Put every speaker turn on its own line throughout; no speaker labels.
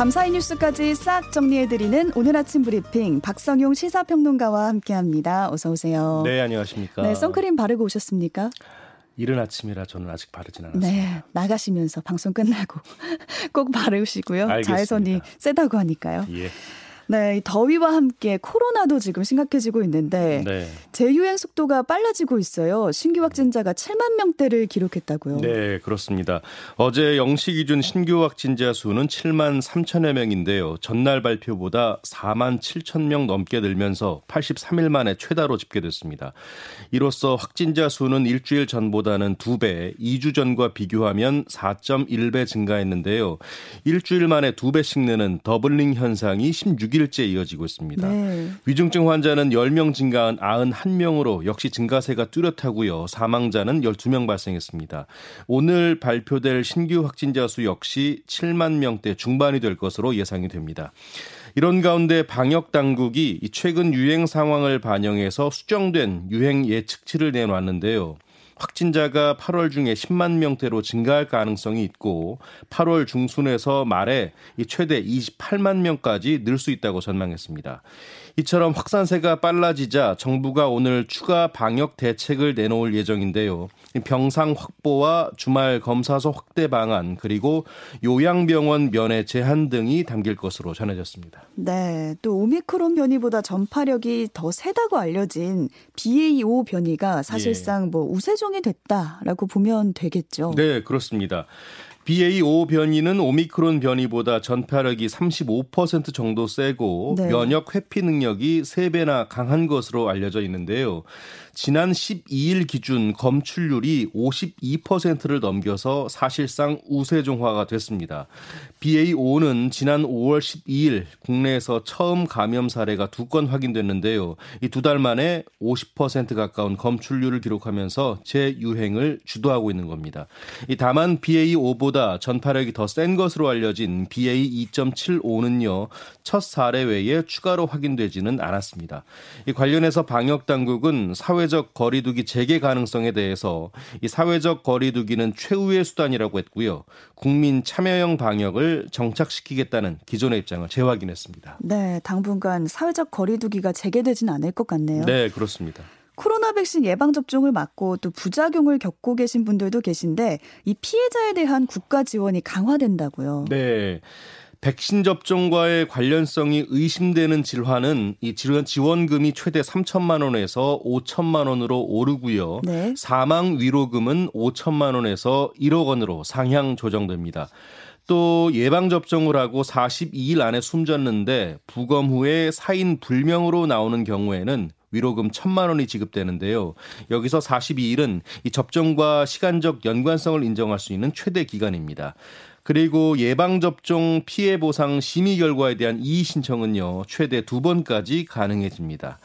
밤사이 뉴스까지 싹 정리해드리는 오늘 아침 브리핑 박성용 시사평론가와 함께합니다. 어서 오세요.
네, 안녕하십니까.
네, 선크림 바르고 오셨습니까?
이른 아침이라 저는 아직 바르진 않았습니다.
네, 나가시면서 방송 끝나고 꼭 바르시고요.
알겠습니다.
자외선이 세다고 하니까요.
예.
네, 더위와 함께 코로나도 지금 심각해지고 있는데
네.
재유행 속도가 빨라지고 있어요. 신규 확진자가 7만 명대를 기록했다고요.
네, 그렇습니다. 어제 0시 기준 신규 확진자 수는 7만 3천여 명인데요. 전날 발표보다 4만 7천 명 넘게 늘면서 83일 만에 최다로 집계됐습니다. 이로써 확진자 수는 일주일 전보다는 2배, 2주 전과 비교하면 4.1배 증가했는데요. 일주일 만에 2배씩 느는 더블링 현상이 16일 6일째 이어지고 있습니다.
네.
위중증 환자는 10명 증가한 91명으로 역시 증가세가 뚜렷하고요. 사망자는 12명 발생했습니다. 오늘 발표될 신규 확진자 수 역시 7만 명대 중반이 될 것으로 예상이 됩니다. 이런 가운데 방역 당국이 최근 유행 상황을 반영해서 수정된 유행 예측치를 내놨는데요. 확진자가 8월 중에 10만 명대로 증가할 가능성이 있고 8월 중순에서 말에 최대 28만 명까지 늘 수 있다고 전망했습니다. 이처럼 확산세가 빨라지자 정부가 오늘 추가 방역 대책을 내놓을 예정인데요. 병상 확보와 주말 검사소 확대 방안 그리고 요양병원 면회 제한 등이 담길 것으로 전해졌습니다.
네, 또 오미크론 변이보다 전파력이 더 세다고 알려진 BA5 변이가 사실상 예. 뭐 우세종이 됐다라고 보면 되겠죠.
네, 그렇습니다. BA5 변이는 오미크론 변이보다 전파력이 35% 정도 세고 네. 면역 회피 능력이 3배나 강한 것으로 알려져 있는데요. 지난 12일 기준 검출률이 52%를 넘겨서 사실상 우세종화가 됐습니다. BA5는 지난 5월 12일 국내에서 처음 감염 사례가 두 건 확인됐는데요. 이 두 달 만에 50% 가까운 검출률을 기록하면서 재유행을 주도하고 있는 겁니다. 이 다만 BA5보다 전파력이 더 센 것으로 알려진 BA2.75는요. 첫 사례 외에 추가로 확인되지는 않았습니다. 이 관련해서 방역 당국은 사회적 거리두기 재개 가능성에 대해서 이 사회적 거리두기는 최후의 수단이라고 했고요. 국민 참여형 방역을 정착시키겠다는 기존의 입장을 재확인했습니다.
네, 당분간 사회적 거리두기가 재개되지는 않을 것 같네요.
네, 그렇습니다.
코로나 백신 예방 접종을 맞고 또 부작용을 겪고 계신 분들도 계신데 이 피해자에 대한 국가 지원이 강화된다고요.
네. 백신 접종과의 관련성이 의심되는 질환은 이 질환 지원금이 최대 3천만 원에서 5천만 원으로 오르고요. 네. 사망 위로금은 5천만 원에서 1억 원으로 상향 조정됩니다. 또 예방 접종을 하고 42일 안에 숨졌는데 부검 후에 사인 불명으로 나오는 경우에는 위로금 1천만 원이 지급되는데요. 여기서 42일은 이 접종과 시간적 연관성을 인정할 수 있는 최대 기간입니다. 그리고 예방접종 피해 보상 심의 결과에 대한 이의 신청은요, 최대 두 번까지 가능해집니다.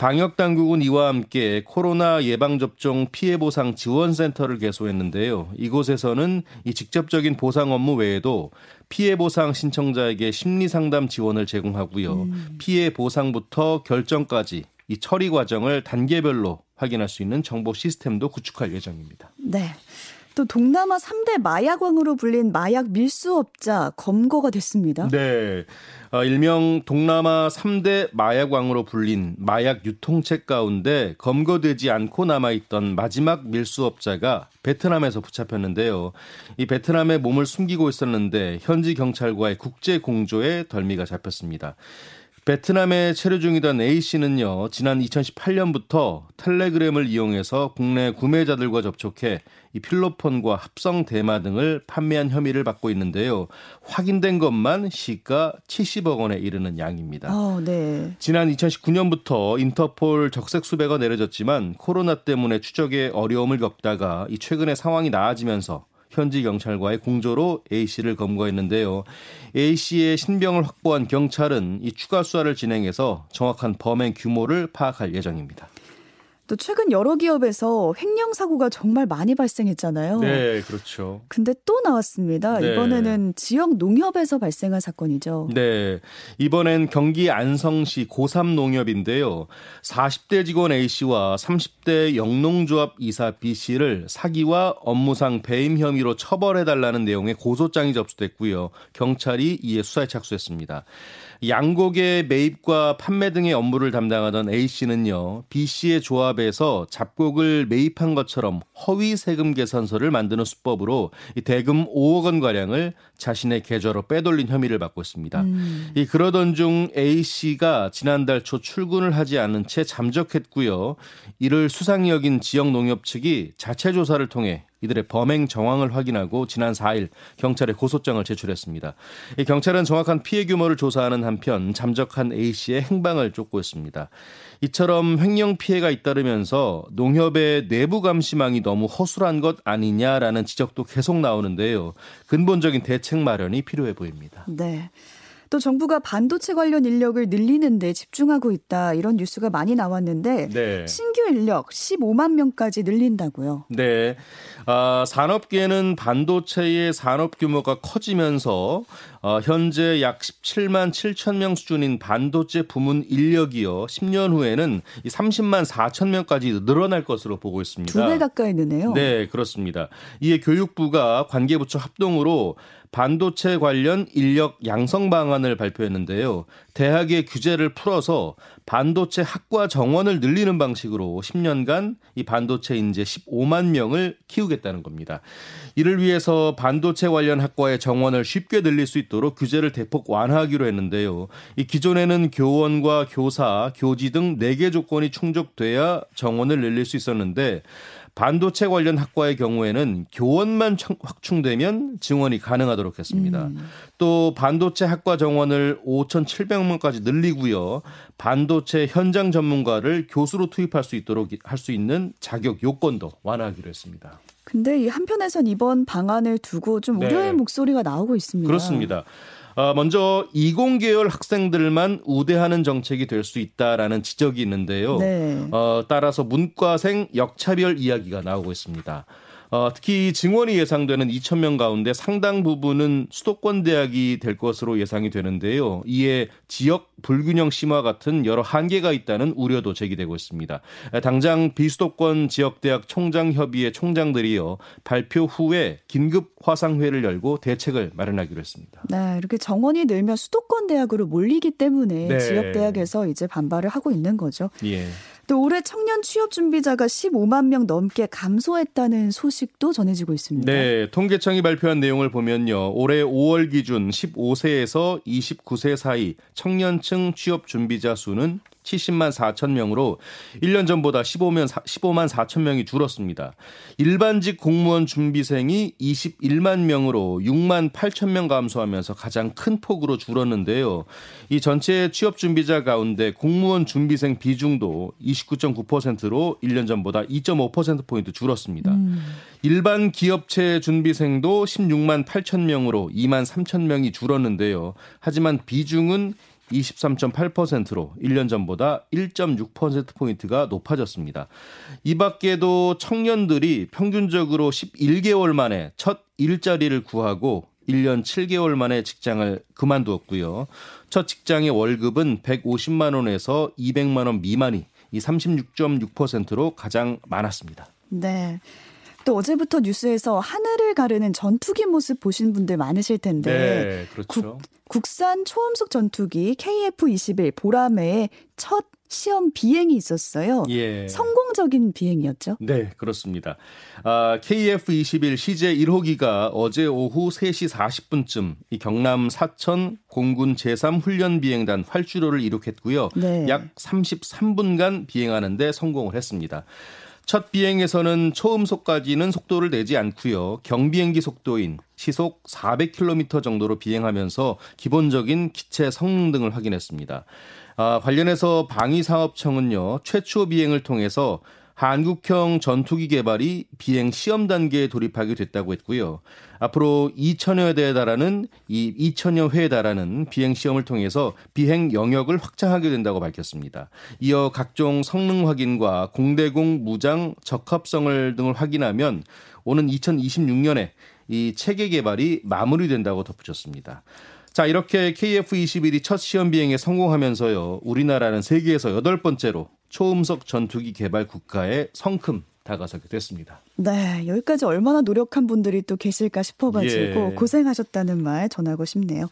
방역 당국은 이와 함께 코로나 예방 접종 피해 보상 지원 센터를 개소했는데요. 이곳에서는 이 직접적인 보상 업무 외에도 피해 보상 신청자에게 심리 상담 지원을 제공하고요. 음. 피해 보상부터 결정까지 이 처리 과정을 단계별로 확인할 수 있는 정보 시스템도 구축할 예정입니다.
네. 또 동남아 3대 마약왕으로 불린 마약 밀수업자 검거가 됐습니다.
네. 어, 일명 동남아 3대 마약왕으로 불린 마약 유통책 가운데 검거되지 않고 남아있던 마지막 밀수업자가 베트남에서 붙잡혔는데요. 이 베트남에 몸을 숨기고 있었는데 현지 경찰과의 국제 공조에 덜미가 잡혔습니다. 베트남에 체류 중이던 A 씨는요, 지난 2018년부터 텔레그램을 이용해서 국내 구매자들과 접촉해 이 필로폰과 합성 대마 등을 판매한 혐의를 받고 있는데요. 확인된 것만 시가 70억 원에 이르는 양입니다.
어, 네.
지난 2019년부터 인터폴 적색 수배가 내려졌지만 코로나 때문에 추적에 어려움을 겪다가 이 최근에 상황이 나아지면서 현지 경찰과의 공조로 A 씨를 검거했는데요. A 씨의 신병을 확보한 경찰은 이 추가 수사를 진행해서 정확한 범행 규모를 파악할 예정입니다.
또 최근 여러 기업에서 횡령 사고가 정말 많이 발생했잖아요.
네, 그렇죠.
근데 또 나왔습니다. 네. 이번에는 지역 농협에서 발생한 사건이죠.
네. 이번엔 경기 안성시 고삼 농협인데요. 40대 직원 A 씨와 30대 영농조합 이사 B 씨를 사기와 업무상 배임 혐의로 처벌해 달라는 내용의 고소장이 접수됐고요. 경찰이 이에 수사에 착수했습니다. 양곡의 매입과 판매 등의 업무를 담당하던 A 씨는요, B 씨의 조합에서 잡곡을 매입한 것처럼 허위 세금 계산서를 만드는 수법으로 대금 5억 원 가량을 자신의 계좌로 빼돌린 혐의를 받고 있습니다. 음. 이 그러던 중 A 씨가 지난달 초 출근을 하지 않은 채 잠적했고요. 이를 수상히 여긴 지역 농협 측이 자체 조사를 통해 이들의 범행 정황을 확인하고 지난 4일 경찰에 고소장을 제출했습니다. 경찰은 정확한 피해 규모를 조사하는 한편 잠적한 A 씨의 행방을 쫓고 있습니다. 이처럼 횡령 피해가 잇따르면서 농협의 내부 감시망이 너무 허술한 것 아니냐라는 지적도 계속 나오는데요. 근본적인 대책 마련이 필요해 보입니다.
네. 또 정부가 반도체 관련 인력을 늘리는데 집중하고 있다 이런 뉴스가 많이 나왔는데 네. 신규 인력 15만 명까지 늘린다고요.
네. 아, 산업계는 반도체의 산업 규모가 커지면서 어, 현재 약 17만 7천 명 수준인 반도체 부문 인력이요. 10년 후에는 30만 4천 명까지 늘어날 것으로 보고 있습니다.
두 배 가까이 느네요.
네, 그렇습니다. 이에 교육부가 관계부처 합동으로 반도체 관련 인력 양성 방안을 발표했는데요. 대학의 규제를 풀어서 반도체 학과 정원을 늘리는 방식으로 10년간 이 반도체 인재 15만 명을 키우겠다는 겁니다. 이를 위해서 반도체 관련 학과의 정원을 쉽게 늘릴 수 있도록 규제를 대폭 완화하기로 했는데요. 이 기존에는 교원과 교사, 교지 등 4개 조건이 충족돼야 정원을 늘릴 수 있었는데 반도체 관련 학과의 경우에는 교원만 확충되면 증원이 가능하도록 했습니다. 음. 또 반도체 학과 정원을 5,700명까지 늘리고요. 반도체 현장 전문가를 교수로 투입할 수 있도록 할 수 있는 자격 요건도 완화하기로 했습니다.
근데 이 한편에선 이번 방안을 두고 좀 우려의 네. 목소리가 나오고 있습니다.
그렇습니다. 어, 먼저 이공계열 학생들만 우대하는 정책이 될 수 있다라는 지적이 있는데요. 네. 어, 따라서 문과생 역차별 이야기가 나오고 있습니다. 어, 특히 증원이 예상되는 2천 명 가운데 상당 부분은 수도권 대학이 될 것으로 예상이 되는데요. 이에 지역 불균형 심화 같은 여러 한계가 있다는 우려도 제기되고 있습니다. 당장 비수도권 지역 대학 총장 협의회 총장들이요 발표 후에 긴급 화상회를 열고 대책을 마련하기로 했습니다.
네, 이렇게 정원이 늘면 수도권 대학으로 몰리기 때문에 네. 지역 대학에서 이제 반발을 하고 있는 거죠. 예. 또 올해 청년 취업 준비자가 15만 명 넘게 감소했다는 소식도 전해지고 있습니다.
네, 통계청이 발표한 내용을 보면요. 올해 5월 기준 15세에서 29세 사이 청년층 취업 준비자 수는 70만 4천 명으로 1년 전보다 15만 15만 4천 명이 줄었습니다. 일반직 공무원 준비생이 21만 명으로 6만 8천 명 감소하면서 가장 큰 폭으로 줄었는데요. 이 전체 취업 준비자 가운데 공무원 준비생 비중도 29.9%로 1년 전보다 2.5% 포인트 줄었습니다. 음. 일반 기업체 준비생도 16만 8천 명으로 2만 3천 명이 줄었는데요. 하지만 비중은 23.8%로 1년 전보다 1.6%포인트가 높아졌습니다. 이 밖에도 청년들이 평균적으로 11개월 만에 첫 일자리를 구하고 1년 7개월 만에 직장을 그만두었고요. 첫 직장의 월급은 150만 원에서 200만 원 미만이 이 36.6%로 가장 많았습니다.
네. 또 어제부터 뉴스에서 하늘을 가르는 전투기 모습 보신 분들 많으실 텐데
네, 그렇죠.
국, 국산 초음속 전투기 KF-21 보라매의 첫 시험 비행이 있었어요. 예. 성공적인 비행이었죠?
네, 그렇습니다. 아, KF-21 시제 1호기가 어제 오후 3시 40분쯤 이 경남 사천 공군 제3훈련비행단 활주로를 이룩했고요. 네. 약 33분간 비행하는데 성공을 했습니다. 첫 비행에서는 초음속까지는 속도를 내지 않고요. 경비행기 속도인 시속 400km 정도로 비행하면서 기본적인 기체 성능 등을 확인했습니다. 아, 관련해서 방위사업청은요 최초 비행을 통해서 한국형 전투기 개발이 비행 시험 단계에 돌입하게 됐다고 했고요. 앞으로 2천여 대에 달하는 이 2천여 회에 달하는 비행 시험을 통해서 비행 영역을 확장하게 된다고 밝혔습니다. 이어 각종 성능 확인과 공대공 무장 적합성을 등을 확인하면 오는 2026년에 이 체계 개발이 마무리된다고 덧붙였습니다. 자, 이렇게 KF-21이 첫 시험 비행에 성공하면서요. 우리나라는 세계에서 여덟 번째로 초음속 전투기 개발 국가에 성큼 다가서게 됐습니다.
네, 여기까지 얼마나 노력한 분들이 또 계실까 싶어가지고 예. 고생하셨다는 말 전하고 싶네요.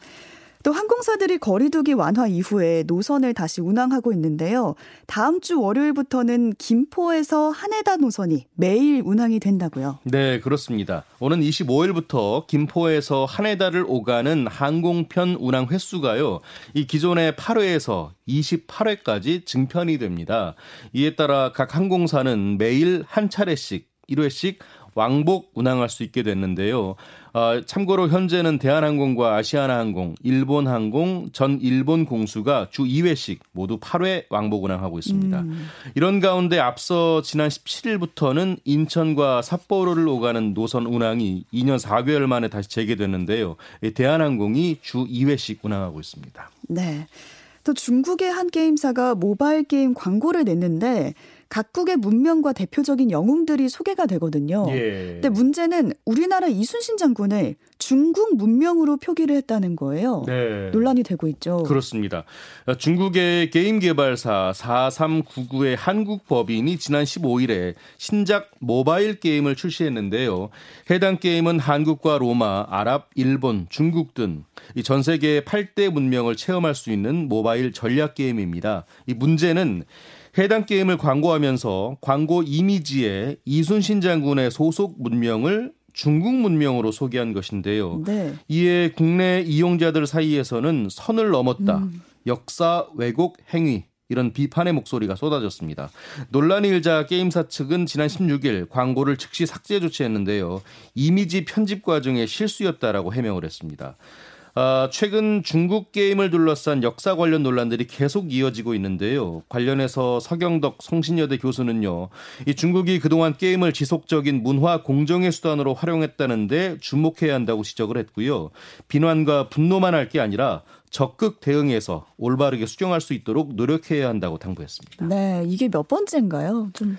또 항공사들이 거리두기 완화 이후에 노선을 다시 운항하고 있는데요. 다음 주 월요일부터는 김포에서 한해다 노선이 매일 운항이 된다고요.
네, 그렇습니다. 오는 25일부터 김포에서 한해다를 오가는 항공편 운항 횟수가요. 이 기존의 8회에서 28회까지 증편이 됩니다. 이에 따라 각 항공사는 매일 한 차례씩 1회씩 왕복 운항할 수 있게 됐는데요. 어, 참고로 현재는 대한항공과 아시아나항공, 일본항공, 전 일본 공수가 주 2회씩 모두 8회 왕복 운항하고 있습니다. 음. 이런 가운데 앞서 지난 17일부터는 인천과 삿포로를 오가는 노선 운항이 2년 4개월 만에 다시 재개됐는데요. 대한항공이 주 2회씩 운항하고 있습니다.
네. 또 중국의 한 게임사가 모바일 게임 광고를 냈는데 각국의 문명과 대표적인 영웅들이 소개가 되거든요. 예. 근데 문제는 우리나라 이순신 장군을 중국 문명으로 표기를 했다는 거예요. 네. 논란이 되고 있죠.
그렇습니다. 중국의 게임 개발사 4399의 한국 법인이 지난 15일에 신작 모바일 게임을 출시했는데요. 해당 게임은 한국과 로마, 아랍, 일본, 중국 등 전 세계 8대 문명을 체험할 수 있는 모바일 전략 게임입니다. 이 문제는 해당 게임을 광고하면서 광고 이미지에 이순신 장군의 소속 문명을 중국 문명으로 소개한 것인데요. 네. 이에 국내 이용자들 사이에서는 선을 넘었다. 음. 역사 왜곡 행위 이런 비판의 목소리가 쏟아졌습니다. 논란이 일자 게임사 측은 지난 16일 광고를 즉시 삭제 조치했는데요. 이미지 편집 과정의 실수였다라고 해명을 했습니다. 아, 최근 중국 게임을 둘러싼 역사 관련 논란들이 계속 이어지고 있는데요. 관련해서 서경덕 성신여대 교수는요. 이 중국이 그동안 게임을 지속적인 문화 공정의 수단으로 활용했다는데 주목해야 한다고 지적을 했고요. 비난과 분노만 할 게 아니라 적극 대응해서 올바르게 수정할 수 있도록 노력해야 한다고 당부했습니다.
네, 이게 몇 번째인가요? 좀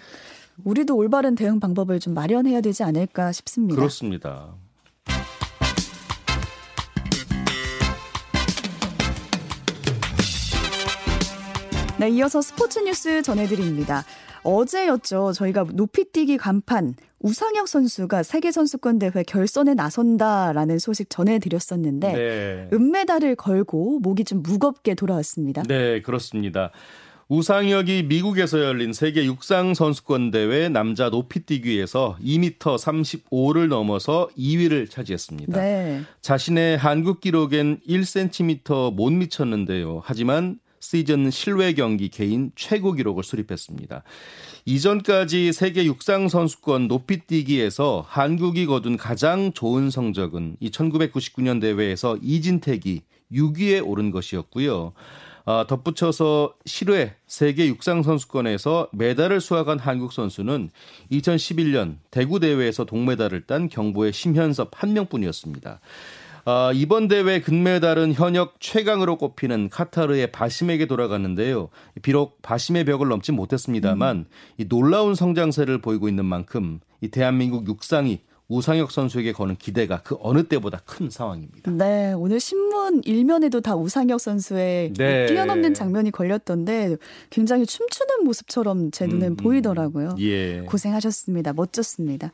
우리도 올바른 대응 방법을 좀 마련해야 되지 않을까 싶습니다.
그렇습니다.
네, 이어서 스포츠 뉴스 전해드립니다. 어제였죠. 저희가 높이뛰기 간판 우상혁 선수가 세계 선수권 대회 결선에 나선다라는 소식 전해드렸었는데 네. 은메달을 걸고 목이 좀 무겁게 돌아왔습니다.
네, 그렇습니다. 우상혁이 미국에서 열린 세계 육상 선수권 대회 남자 높이뛰기에서 2m 35를 넘어서 2위를 차지했습니다. 네. 자신의 한국 기록엔 1cm 못 미쳤는데요. 하지만 시즌 실외 경기 개인 최고 기록을 수립했습니다. 이전까지 세계 육상 선수권 높이뛰기에서 한국이 거둔 가장 좋은 성적은 이 1999년 대회에서 이진택이 6위에 오른 것이었고요. 아, 덧붙여서 실외 세계 육상 선수권에서 메달을 수확한 한국 선수는 2011년 대구 대회에서 동메달을 딴 경보의 심현섭 한 명뿐이었습니다. 아, 이번 대회 금메달은 현역 최강으로 꼽히는 카타르의 바심에게 돌아갔는데요. 비록 바심의 벽을 넘지 못했습니다만 음. 이 놀라운 성장세를 보이고 있는 만큼 이 대한민국 육상이 우상혁 선수에게 거는 기대가 그 어느 때보다 큰 상황입니다.
네, 오늘 신문 일면에도 다 우상혁 선수의 네. 뛰어넘는 장면이 걸렸던데 굉장히 춤추는 모습처럼 제 눈엔 음, 음. 보이더라고요. 예. 고생하셨습니다. 멋졌습니다.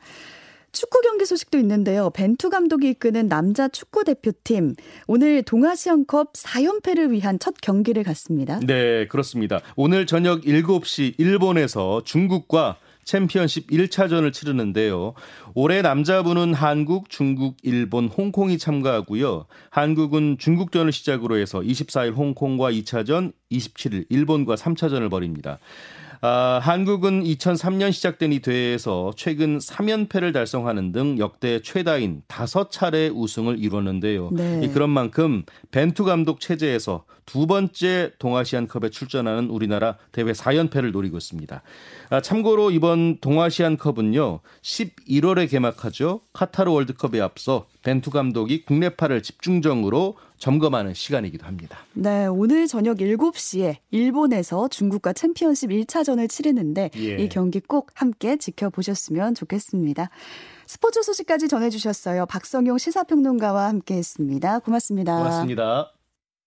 축구 경기 소식도 있는데요. 벤투 감독이 이끄는 남자 축구 대표팀 오늘 동아시안컵 4연패를 위한 첫 경기를 갔습니다.
네, 그렇습니다. 오늘 저녁 7시 일본에서 중국과 챔피언십 1차전을 치르는데요. 올해 남자부는 한국, 중국, 일본, 홍콩이 참가하고요. 한국은 중국전을 시작으로 해서 24일 홍콩과 2차전, 27일 일본과 3차전을 벌입니다. 아, 한국은 2003년 시작된 이 대회에서 최근 3연패를 달성하는 등 역대 최다인 5차례 우승을 이뤘는데요. 네. 그런 만큼 벤투 감독 체제에서 두 번째 동아시안컵에 출전하는 우리나라 대회 4연패를 노리고 있습니다. 아, 참고로 이번 동아시안컵은요 11월에 개막하죠. 카타르 월드컵에 앞서 벤투 감독이 국내파를 집중적으로 점검하는 시간이기도 합니다.
네, 오늘 저녁 7시에 일본에서 중국과 챔피언십 1차전을 치르는데 예. 이 경기 꼭 함께 지켜보셨으면 좋겠습니다. 스포츠 소식까지 전해주셨어요. 박성용 시사평론가와 함께했습니다. 고맙습니다.
고맙습니다.